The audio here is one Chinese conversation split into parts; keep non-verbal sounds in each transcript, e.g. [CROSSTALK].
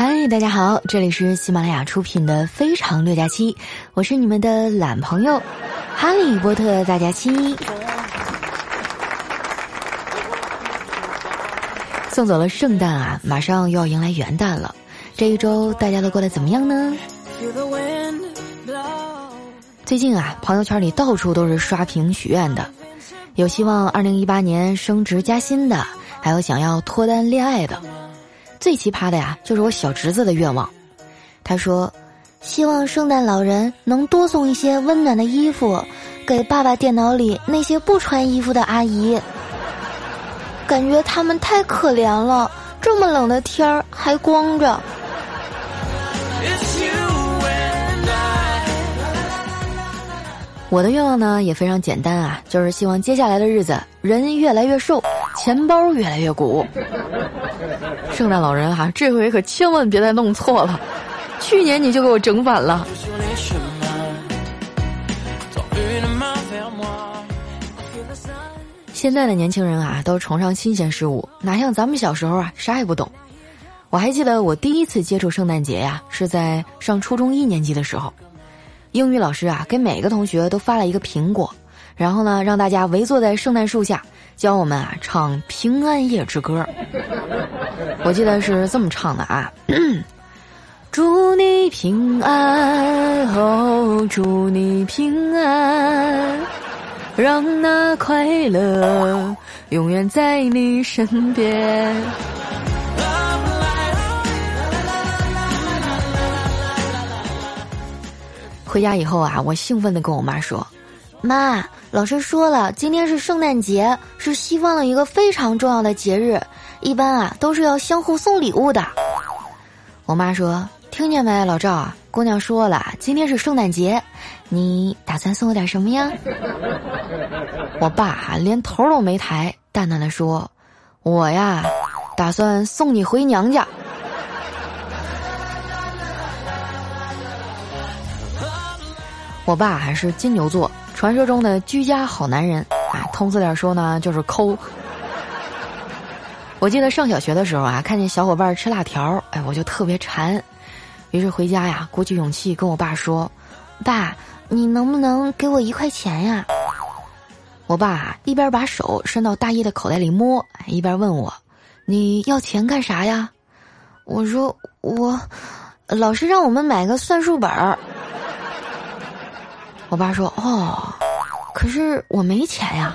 嗨，大家好，这里是喜马拉雅出品的《非常六加七》，我是你们的懒朋友哈利波特大家期。送走了圣诞啊，马上又要迎来元旦了。这一周大家都过得怎么样呢？最近啊，朋友圈里到处都是刷屏许愿的，有希望二零一八年升职加薪的，还有想要脱单恋爱的。最奇葩的呀，就是我小侄子的愿望。他说：“希望圣诞老人能多送一些温暖的衣服，给爸爸电脑里那些不穿衣服的阿姨。感觉他们太可怜了，这么冷的天儿还光着。”我的愿望呢也非常简单啊，就是希望接下来的日子人越来越瘦，钱包越来越鼓。圣诞老人哈，这回可千万别再弄错了，去年你就给我整反了。现在的年轻人啊，都崇尚新鲜事物，哪像咱们小时候啊，啥也不懂。我还记得我第一次接触圣诞节呀，是在上初中一年级的时候。英语老师啊，给每个同学都发了一个苹果，然后呢，让大家围坐在圣诞树下，教我们啊唱《平安夜之歌》。[LAUGHS] 我记得是这么唱的啊：[LAUGHS] 祝你平安，哦，祝你平安，让那快乐永远在你身边。回家以后啊，我兴奋地跟我妈说：“妈，老师说了，今天是圣诞节，是西方的一个非常重要的节日，一般啊都是要相互送礼物的。”我妈说：“听见没，老赵啊，姑娘说了，今天是圣诞节，你打算送我点什么呀？” [LAUGHS] 我爸连头都没抬，淡淡的说：“我呀，打算送你回娘家。”我爸还是金牛座，传说中的居家好男人，啊，通俗点说呢，就是抠。我记得上小学的时候啊，看见小伙伴吃辣条，哎，我就特别馋，于是回家呀，鼓起勇气跟我爸说：“爸，你能不能给我一块钱呀？”我爸一边把手伸到大衣的口袋里摸，一边问我：“你要钱干啥呀？”我说：“我，老师让我们买个算术本儿。”我爸说：“哦，可是我没钱呀。”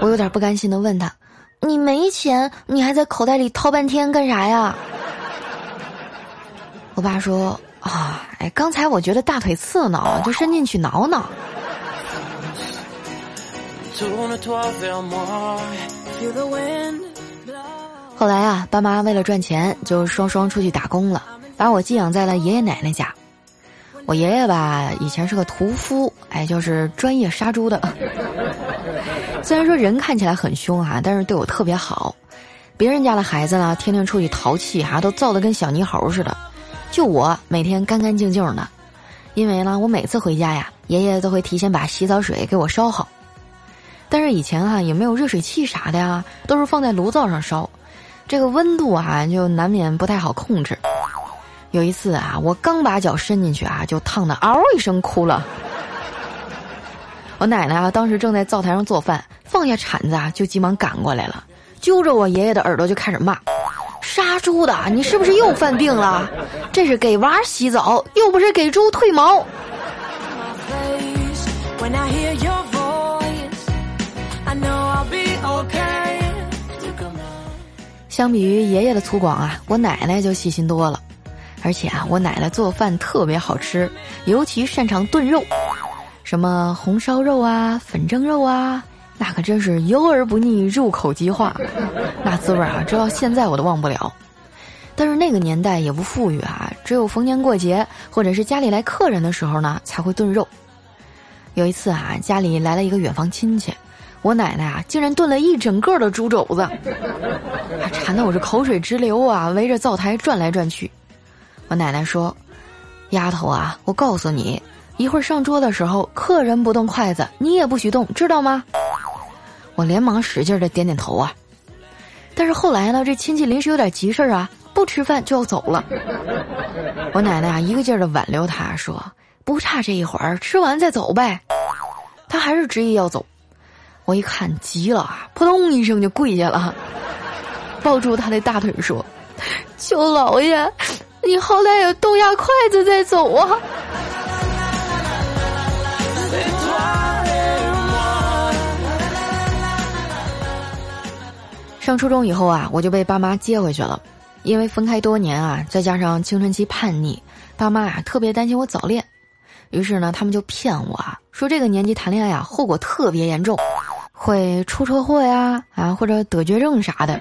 我有点不甘心的问他：“你没钱，你还在口袋里掏半天干啥呀？”我爸说：“啊，哎，刚才我觉得大腿刺挠，就伸进去挠挠。”后来啊，爸妈为了赚钱，就双双出去打工了，把我寄养在了爷爷奶奶家。我爷爷吧，以前是个屠夫，哎，就是专业杀猪的。[LAUGHS] 虽然说人看起来很凶哈，但是对我特别好。别人家的孩子呢，天天出去淘气哈，都造得跟小泥猴似的。就我每天干干净净的，因为呢，我每次回家呀，爷爷都会提前把洗澡水给我烧好。但是以前哈也没有热水器啥的呀，都是放在炉灶上烧，这个温度啊就难免不太好控制。有一次啊，我刚把脚伸进去啊，就烫的嗷一声哭了。我奶奶啊，当时正在灶台上做饭，放下铲子啊，就急忙赶过来了，揪着我爷爷的耳朵就开始骂：“杀猪的，你是不是又犯病了？这是给娃洗澡，又不是给猪褪毛。”相比于爷爷的粗犷啊，我奶奶就细心多了。而且啊，我奶奶做饭特别好吃，尤其擅长炖肉，什么红烧肉啊、粉蒸肉啊，那可真是油而不腻，入口即化，那滋味啊，直到现在我都忘不了。但是那个年代也不富裕啊，只有逢年过节或者是家里来客人的时候呢，才会炖肉。有一次啊，家里来了一个远房亲戚，我奶奶啊，竟然炖了一整个的猪肘子，馋得我这口水直流啊，围着灶台转来转去。我奶奶说：“丫头啊，我告诉你，一会儿上桌的时候，客人不动筷子，你也不许动，知道吗？”我连忙使劲的点点头啊。但是后来呢，这亲戚临时有点急事儿啊，不吃饭就要走了。我奶奶啊，一个劲儿的挽留他，说不差这一会儿，吃完再走呗。他还是执意要走。我一看急了啊，扑通一声就跪下了，抱住他的大腿说：“ [LAUGHS] 求老爷，你好歹也动下筷子再走啊！”上初中以后啊，我就被爸妈接回去了。因为分开多年啊，再加上青春期叛逆，爸妈啊特别担心我早恋，于是呢，他们就骗我啊，说这个年纪谈恋爱啊，后果特别严重，会出车祸呀啊，或者得绝症啥的。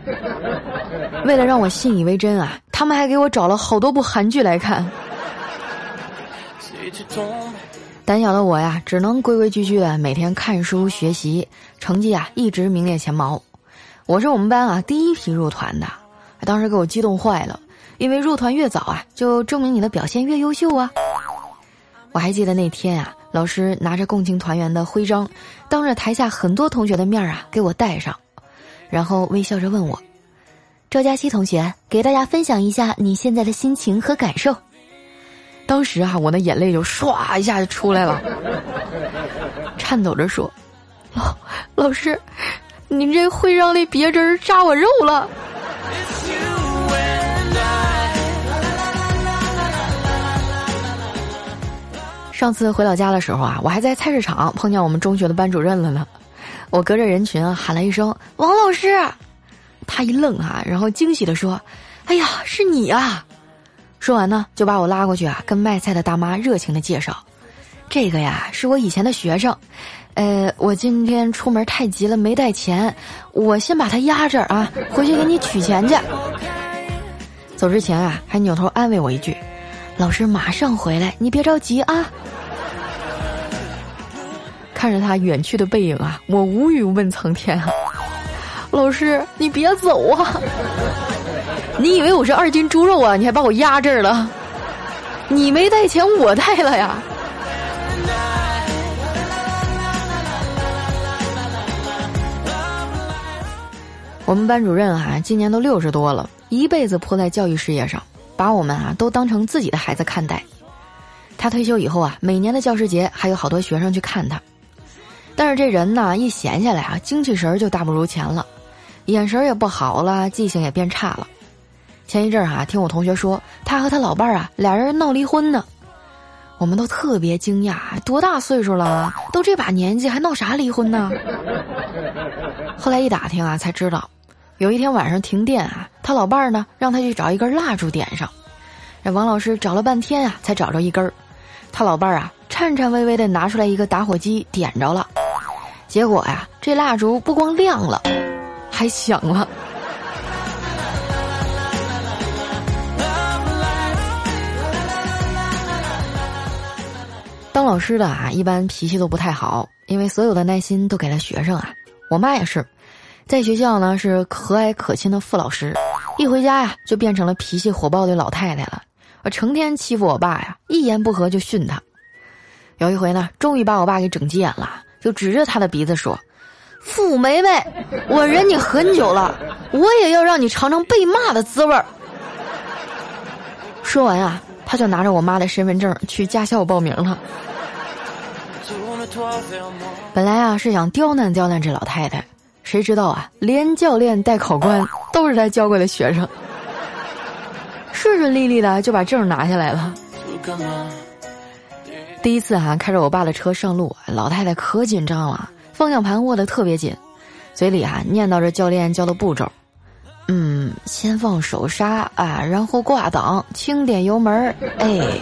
为了让我信以为真啊，他们还给我找了好多部韩剧来看。胆小的我呀，只能规规矩矩的每天看书学习，成绩啊一直名列前茅。我是我们班啊第一批入团的。当时给我激动坏了，因为入团越早啊，就证明你的表现越优秀啊。我还记得那天啊，老师拿着共青团员的徽章，当着台下很多同学的面啊，给我戴上，然后微笑着问我：“赵佳琪同学，给大家分享一下你现在的心情和感受。”当时啊，我的眼泪就唰一下就出来了，颤抖着说：“老老师，您这徽章那别针扎我肉了。”上次回老家的时候啊，我还在菜市场碰见我们中学的班主任了呢。我隔着人群喊了一声“王老师”，他一愣啊，然后惊喜的说：“哎呀，是你啊！”说完呢，就把我拉过去啊，跟卖菜的大妈热情的介绍：“这个呀，是我以前的学生，呃，我今天出门太急了，没带钱，我先把他压这啊，回去给你取钱去。”走之前啊，还扭头安慰我一句。老师马上回来，你别着急啊！看着他远去的背影啊，我无语问苍天啊！老师，你别走啊！你以为我是二斤猪肉啊？你还把我压这儿了？你没带钱，我带了呀！我们班主任啊，今年都六十多了，一辈子扑在教育事业上。把我们啊都当成自己的孩子看待。他退休以后啊，每年的教师节还有好多学生去看他。但是这人呢，一闲下来啊，精气神儿就大不如前了，眼神也不好了，记性也变差了。前一阵儿啊，听我同学说，他和他老伴儿啊俩人闹离婚呢。我们都特别惊讶，多大岁数了，都这把年纪还闹啥离婚呢？后来一打听啊，才知道。有一天晚上停电啊，他老伴儿呢让他去找一根蜡烛点上，这王老师找了半天啊才找着一根儿，他老伴儿啊颤颤巍巍的拿出来一个打火机点着了，结果呀这蜡烛不光亮了，还响了。当老师的啊一般脾气都不太好，因为所有的耐心都给了学生啊，我妈也是。在学校呢是和蔼可亲的傅老师，一回家呀就变成了脾气火爆的老太太了。我成天欺负我爸呀，一言不合就训他。有一回呢，终于把我爸给整急眼了，就指着他的鼻子说：“傅梅梅，我忍你很久了，我也要让你尝尝被骂的滋味儿。”说完啊，他就拿着我妈的身份证去驾校报名了。本来啊是想刁难刁难这老太太。谁知道啊？连教练带考官都是他教过的学生，顺顺利利的就把证拿下来了。第一次哈开着我爸的车上路，老太太可紧张了，方向盘握得特别紧，嘴里啊念叨着教练教的步骤。嗯，先放手刹啊，然后挂档，轻点油门哎，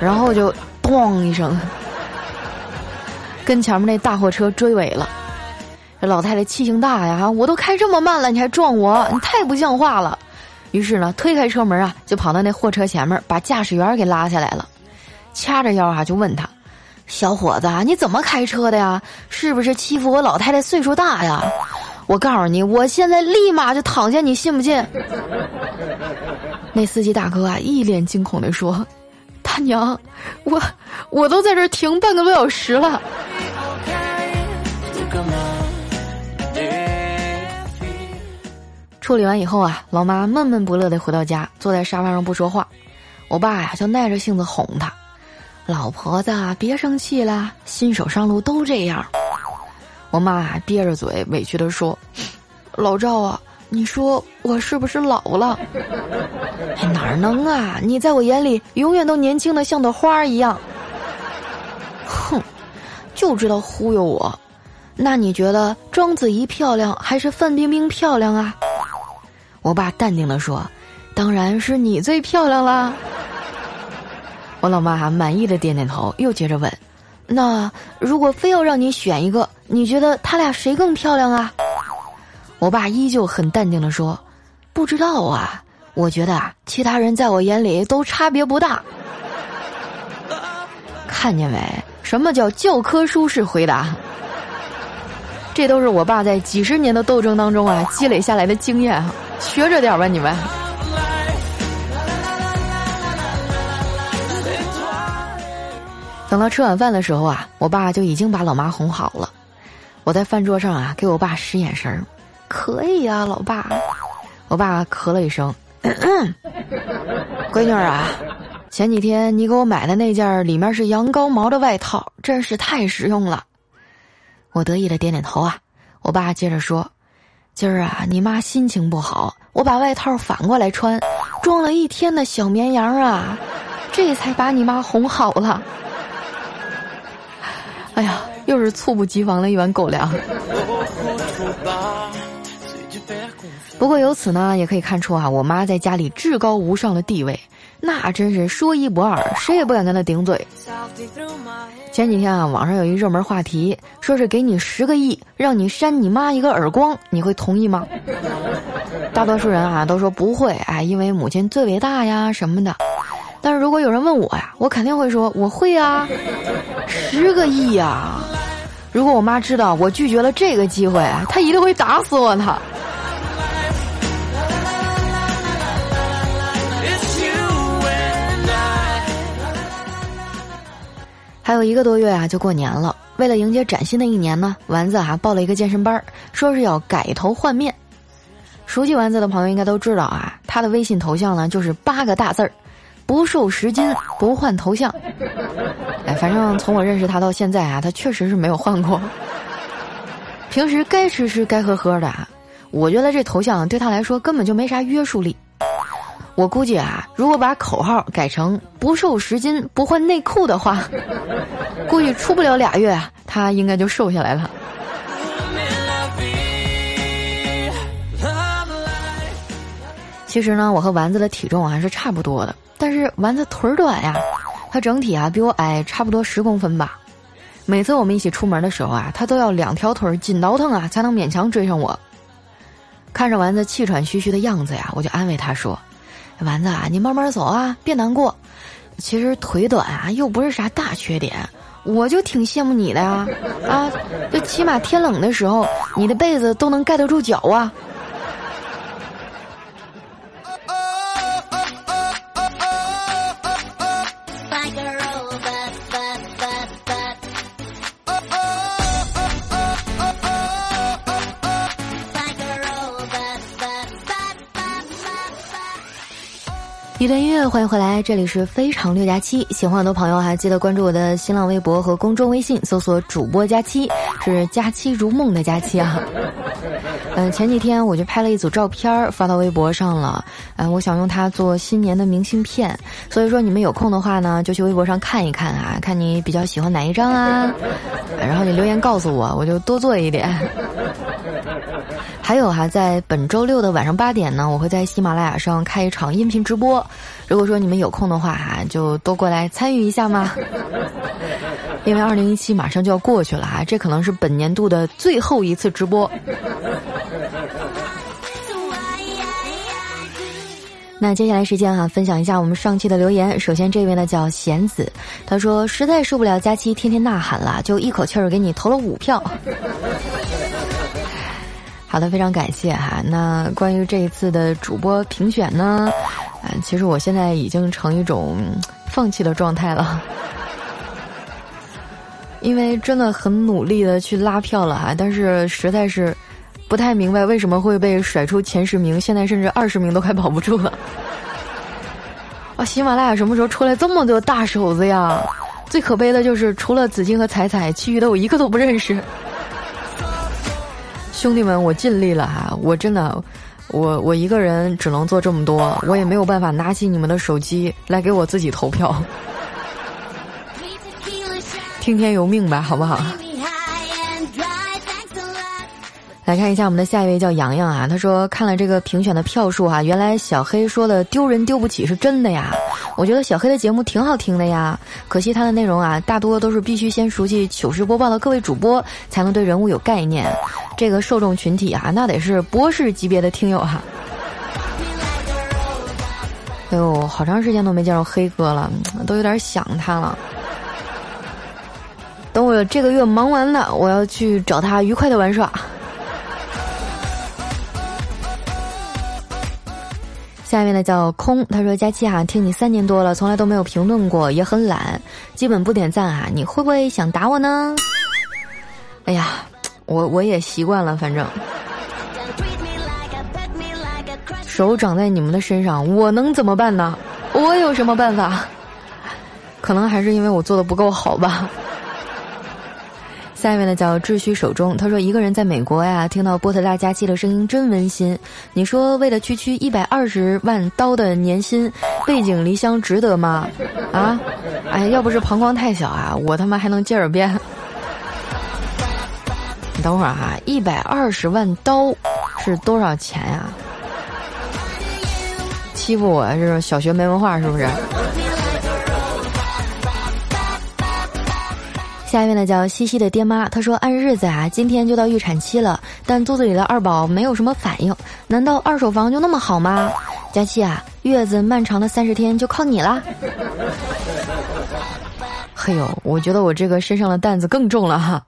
然后就咣一声，跟前面那大货车追尾了。老太太气性大呀！我都开这么慢了，你还撞我，你太不像话了。于是呢，推开车门啊，就跑到那货车前面，把驾驶员给拉下来了，掐着腰啊，就问他：“小伙子，你怎么开车的呀？是不是欺负我老太太岁数大呀？我告诉你，我现在立马就躺下，你信不信？” [LAUGHS] 那司机大哥啊，一脸惊恐的说：“ [LAUGHS] 大娘，我我都在这停半个多小时了。”处理完以后啊，老妈闷闷不乐地回到家，坐在沙发上不说话。我爸呀就耐着性子哄她：“老婆子别生气了，新手上路都这样。”我妈憋着嘴委屈地说：“老赵啊，你说我是不是老了？” [LAUGHS] 哪能啊！你在我眼里永远都年轻的像朵花一样。哼，就知道忽悠我。那你觉得章子怡漂亮还是范冰冰漂亮啊？我爸淡定的说：“当然是你最漂亮啦。”我老妈还满意的点点头，又接着问：“那如果非要让你选一个，你觉得他俩谁更漂亮啊？”我爸依旧很淡定的说：“不知道啊。”我觉得啊，其他人在我眼里都差别不大。看见没？什么叫教科书式回答？这都是我爸在几十年的斗争当中啊积累下来的经验啊，学着点吧你们。等到吃晚饭的时候啊，我爸就已经把老妈哄好了。我在饭桌上啊，给我爸使眼神儿，可以啊，老爸。我爸咳了一声。闺女儿啊，前几天你给我买的那件里面是羊羔毛的外套，真是太实用了。我得意的点点头啊。我爸接着说：“今儿啊，你妈心情不好，我把外套反过来穿，装了一天的小绵羊啊，这才把你妈哄好了。”哎呀，又是猝不及防的一碗狗粮。不过由此呢，也可以看出啊，我妈在家里至高无上的地位，那真是说一不二，谁也不敢跟她顶嘴。前几天啊，网上有一热门话题，说是给你十个亿，让你扇你妈一个耳光，你会同意吗？大多数人啊都说不会，哎，因为母亲最伟大呀什么的。但是如果有人问我呀，我肯定会说我会啊，十个亿呀！如果我妈知道我拒绝了这个机会，她一定会打死我的。还有一个多月啊，就过年了。为了迎接崭新的一年呢，丸子啊报了一个健身班，说是要改头换面。熟悉丸子的朋友应该都知道啊，他的微信头像呢就是八个大字儿：不瘦十斤，不换头像。哎，反正从我认识他到现在啊，他确实是没有换过。平时该吃吃，该喝喝的啊。我觉得这头像对他来说根本就没啥约束力。我估计啊，如果把口号改成“不瘦十斤不换内裤”的话，[LAUGHS] 估计出不了俩月，他应该就瘦下来了。其实呢，我和丸子的体重还是差不多的，但是丸子腿短呀，他整体啊比我矮差不多十公分吧。每次我们一起出门的时候啊，他都要两条腿紧倒腾啊，才能勉强追上我。看着丸子气喘吁吁的样子呀，我就安慰他说。丸子啊，你慢慢走啊，别难过。其实腿短啊，又不是啥大缺点，我就挺羡慕你的呀。啊，就起码天冷的时候，你的被子都能盖得住脚啊。欢迎回来，这里是非常六加七。喜欢我的朋友还记得关注我的新浪微博和公众微信，搜索主播佳期，是佳期如梦的佳期啊。嗯，前几天我就拍了一组照片发到微博上了，嗯，我想用它做新年的明信片，所以说你们有空的话呢，就去微博上看一看啊，看你比较喜欢哪一张啊，然后你留言告诉我，我就多做一点。还有哈，在本周六的晚上八点呢，我会在喜马拉雅上开一场音频直播。如果说你们有空的话哈，就都过来参与一下嘛。[LAUGHS] 因为二零一七马上就要过去了哈，这可能是本年度的最后一次直播。[LAUGHS] 那接下来时间哈，分享一下我们上期的留言。首先这位呢叫贤子，他说实在受不了佳期天天呐喊了，就一口气儿给你投了五票。好的，非常感谢哈。那关于这一次的主播评选呢，啊，其实我现在已经成一种放弃的状态了，[LAUGHS] 因为真的很努力的去拉票了哈，但是实在是不太明白为什么会被甩出前十名，现在甚至二十名都快保不住了。[LAUGHS] 啊，喜马拉雅什么时候出来这么多大手子呀？最可悲的就是除了紫金和彩彩，其余的我一个都不认识。兄弟们，我尽力了哈，我真的，我我一个人只能做这么多，我也没有办法拿起你们的手机来给我自己投票。[LAUGHS] 听天由命吧，好不好？来看一下我们的下一位叫洋洋啊，他说看了这个评选的票数哈，原来小黑说的丢人丢不起是真的呀。我觉得小黑的节目挺好听的呀，可惜他的内容啊，大多都是必须先熟悉糗事播报的各位主播，才能对人物有概念。这个受众群体啊，那得是博士级别的听友哈。哎呦，好长时间都没见着黑哥了，都有点想他了。等我这个月忙完了，我要去找他愉快的玩耍。下面呢叫空，他说佳期啊，听你三年多了，从来都没有评论过，也很懒，基本不点赞啊，你会不会想打我呢？哎呀，我我也习惯了，反正手长在你们的身上，我能怎么办呢？我有什么办法？可能还是因为我做的不够好吧。下一位呢叫秩序手中，他说一个人在美国呀，听到波特大假期的声音真温馨。你说为了区区一百二十万刀的年薪，背井离乡值得吗？啊，哎，要不是膀胱太小啊，我他妈还能接耳边。你 [LAUGHS] 等会儿哈，一百二十万刀是多少钱呀？欺负我是小学没文化是不是？下一位呢叫西西的爹妈，她说按日子啊，今天就到预产期了，但肚子里的二宝没有什么反应，难道二手房就那么好吗？佳期啊，月子漫长的三十天就靠你啦！嘿呦，我觉得我这个身上的担子更重了哈。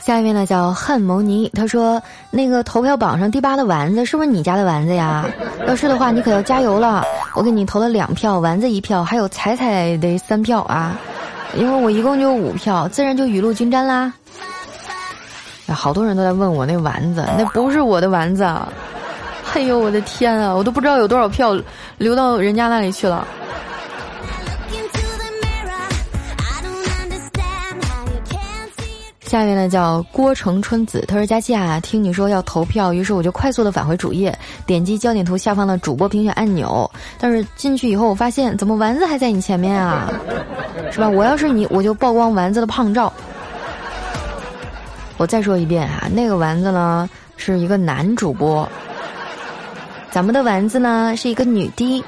下一位呢叫汉蒙尼，他说那个投票榜上第八的丸子是不是你家的丸子呀？要是的话，你可要加油了，我给你投了两票，丸子一票，还有彩彩的三票啊。因为我一共就五票，自然就雨露均沾啦。好多人都在问我那丸子，那不是我的丸子。哎呦，我的天啊，我都不知道有多少票流到人家那里去了。下面呢叫郭成春子，他说：“佳期啊，听你说要投票，于是我就快速的返回主页，点击焦点图下方的主播评选按钮。但是进去以后，我发现怎么丸子还在你前面啊？是吧？我要是你，我就曝光丸子的胖照。我再说一遍啊，那个丸子呢是一个男主播，咱们的丸子呢是一个女的。”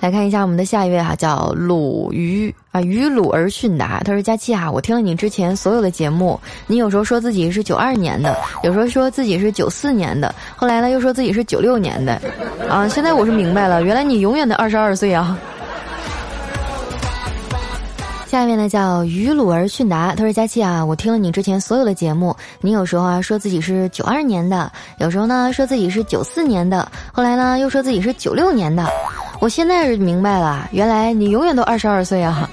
来看一下我们的下一位哈，叫鲁鱼啊，于鲁而训的哈。他说：“佳期啊，我听了你之前所有的节目，你有时候说自己是九二年的，有时候说自己是九四年的，后来呢又说自己是九六年的，啊，现在我是明白了，原来你永远的二十二岁啊。”下面呢叫于鲁而训达，他说：“佳期啊，我听了你之前所有的节目，你有时候啊说自己是九二年的，有时候呢说自己是九四年的，后来呢又说自己是九六年的。”我现在是明白了，原来你永远都二十二岁啊！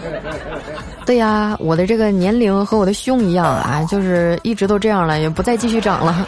[LAUGHS] 对呀，我的这个年龄和我的胸一样啊，就是一直都这样了，也不再继续长了。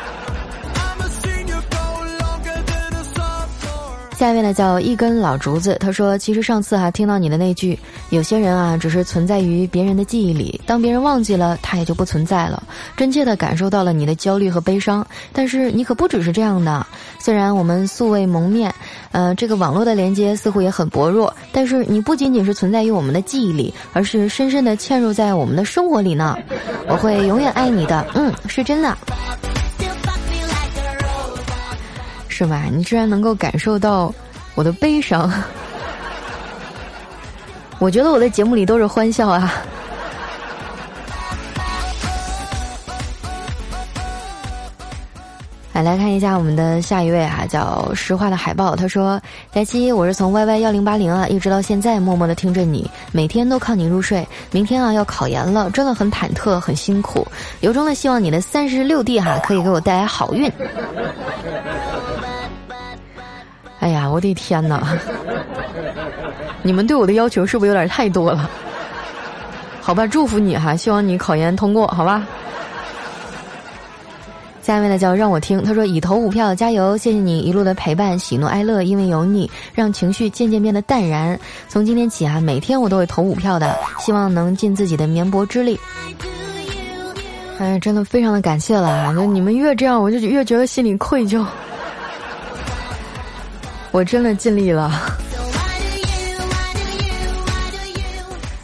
下面呢叫一根老竹子，他说：“其实上次哈听到你的那句，有些人啊只是存在于别人的记忆里，当别人忘记了，他也就不存在了。真切的感受到了你的焦虑和悲伤，但是你可不只是这样的。虽然我们素未谋面，呃，这个网络的连接似乎也很薄弱，但是你不仅仅是存在于我们的记忆里，而是深深的嵌入在我们的生活里呢。我会永远爱你的，嗯，是真的。”是吧？你居然能够感受到我的悲伤，我觉得我的节目里都是欢笑啊。[LAUGHS] 来，来看一下我们的下一位啊，叫石化的海报。他说：“佳期，我是从 Y Y 幺零八零啊，一直到现在默默的听着你，每天都靠你入睡。明天啊要考研了，真的很忐忑，很辛苦。由衷的希望你的三十六弟哈可以给我带来好运。”哎呀，我的天哪！你们对我的要求是不是有点太多了？好吧，祝福你哈，希望你考研通过，好吧。下面呢叫让我听，他说已投五票，加油！谢谢你一路的陪伴，喜怒哀乐，因为有你，让情绪渐渐变得淡然。从今天起啊，每天我都会投五票的，希望能尽自己的绵薄之力。哎，真的非常的感谢了啊！就你们越这样，我就越觉得心里愧疚。我真的尽力了。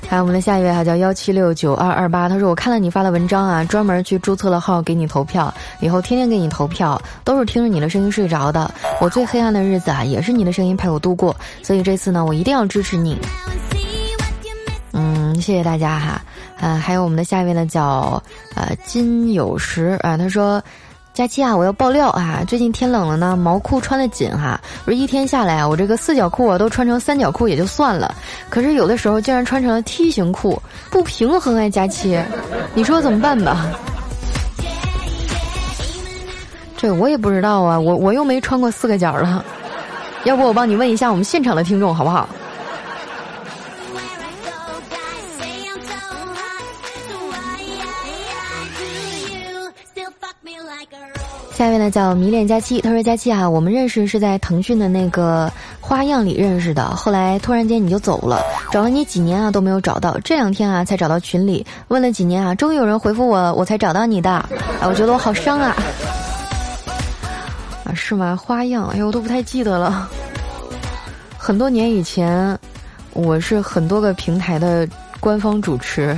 还有我们的下一位哈，叫幺七六九二二八。他说：“我看了你发的文章啊，专门去注册了号给你投票，以后天天给你投票，都是听着你的声音睡着的。我最黑暗的日子啊，也是你的声音陪我度过。所以这次呢，我一定要支持你。嗯，谢谢大家哈。嗯，还有我们的下一位呢，叫呃金有时啊，他说。”佳期啊，我要爆料啊！最近天冷了呢，毛裤穿的紧哈。不是一天下来啊，我这个四角裤啊都穿成三角裤也就算了，可是有的时候竟然穿成了梯形裤，不平衡啊！佳期，你说怎么办吧？这我也不知道啊，我我又没穿过四个角了，要不我帮你问一下我们现场的听众好不好？下一位呢叫迷恋佳期，他说佳期啊，我们认识是在腾讯的那个花样里认识的，后来突然间你就走了，找了你几年啊都没有找到，这两天啊才找到群里，问了几年啊，终于有人回复我，我才找到你的，啊，我觉得我好伤啊，啊是吗？花样，哎呦我都不太记得了，很多年以前，我是很多个平台的官方主持，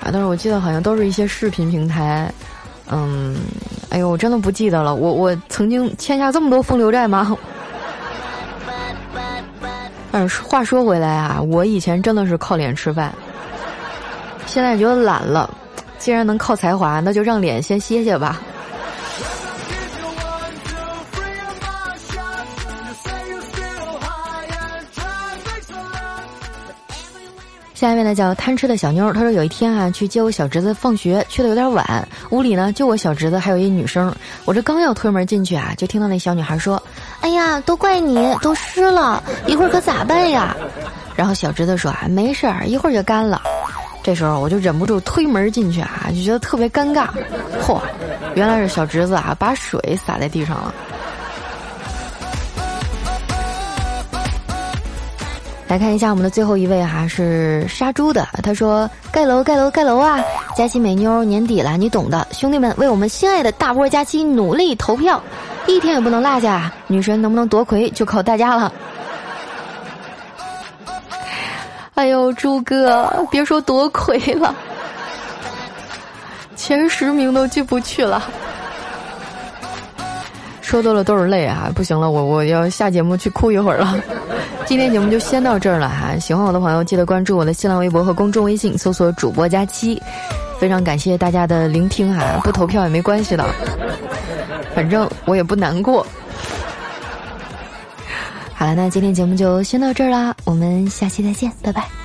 啊，但是我记得好像都是一些视频平台。嗯，哎呦，我真的不记得了。我我曾经欠下这么多风流债吗？[LAUGHS] 但是话说回来啊，我以前真的是靠脸吃饭，现在觉得懒了。既然能靠才华，那就让脸先歇歇吧。下一位呢叫贪吃的小妞，她说有一天啊去接我小侄子放学，去的有点晚，屋里呢就我小侄子还有一女生，我这刚要推门进去啊，就听到那小女孩说：“哎呀，都怪你，都湿了，一会儿可咋办呀？”然后小侄子说：“啊，没事儿，一会儿就干了。”这时候我就忍不住推门进去啊，就觉得特别尴尬。嚯，原来是小侄子啊把水洒在地上了。来看一下我们的最后一位哈，是杀猪的。他说：“盖楼盖楼盖楼啊！佳期美妞年底了，你懂的。兄弟们，为我们心爱的大波佳期努力投票，一天也不能落下。女神能不能夺魁，就靠大家了。”哎呦，猪哥，别说夺魁了，前十名都进不去了。说多了都是泪啊！不行了，我我要下节目去哭一会儿了。[LAUGHS] 今天节目就先到这儿了哈，喜欢我的朋友记得关注我的新浪微博和公众微信，搜索主播佳期。非常感谢大家的聆听哈，不投票也没关系的，反正我也不难过。好了，那今天节目就先到这儿啦，我们下期再见，拜拜。